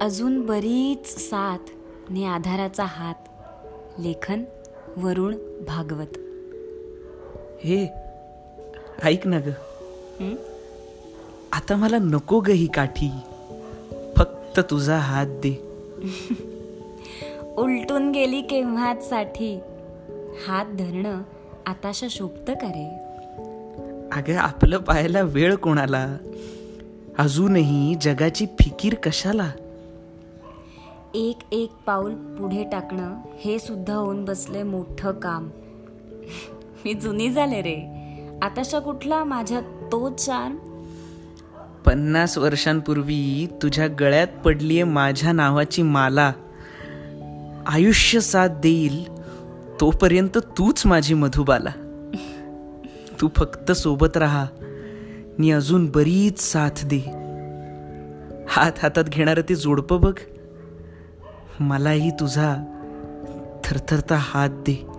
अजून बरीच साथ नि आधाराचा हात. लेखन वरुण भागवत. हे ऐक ना ग. हं? आता मला नको ग ही काठी. फक्त तुझा हात दे. उलटून गेली केव्हाच साठी? हात धरणं आताशा शोभत करे. अगं आपलं पाहायला वेळ कोणाला? अजूनही जगाची फिकीर कशाला? एक एक पाऊल पुढे टाकणं हे सुद्धा होऊन बसले मोठं काम. मी जुनी झाले रे. आताशा कुठला? माझ्या तो चार्म पन्नास वर्षांपूर्वी तुझ्या गळ्यात पडलीये माझ्या नावाची माला. आयुष्य साथ देईल तोपर्यंत तूच माझी मधुबाला. तू फक्त सोबत राहा. मी अजून बरीच साथ दे. हात हातात घेणारं ते जोडपं बघ. मलाही तुझा थरथरता हात दे.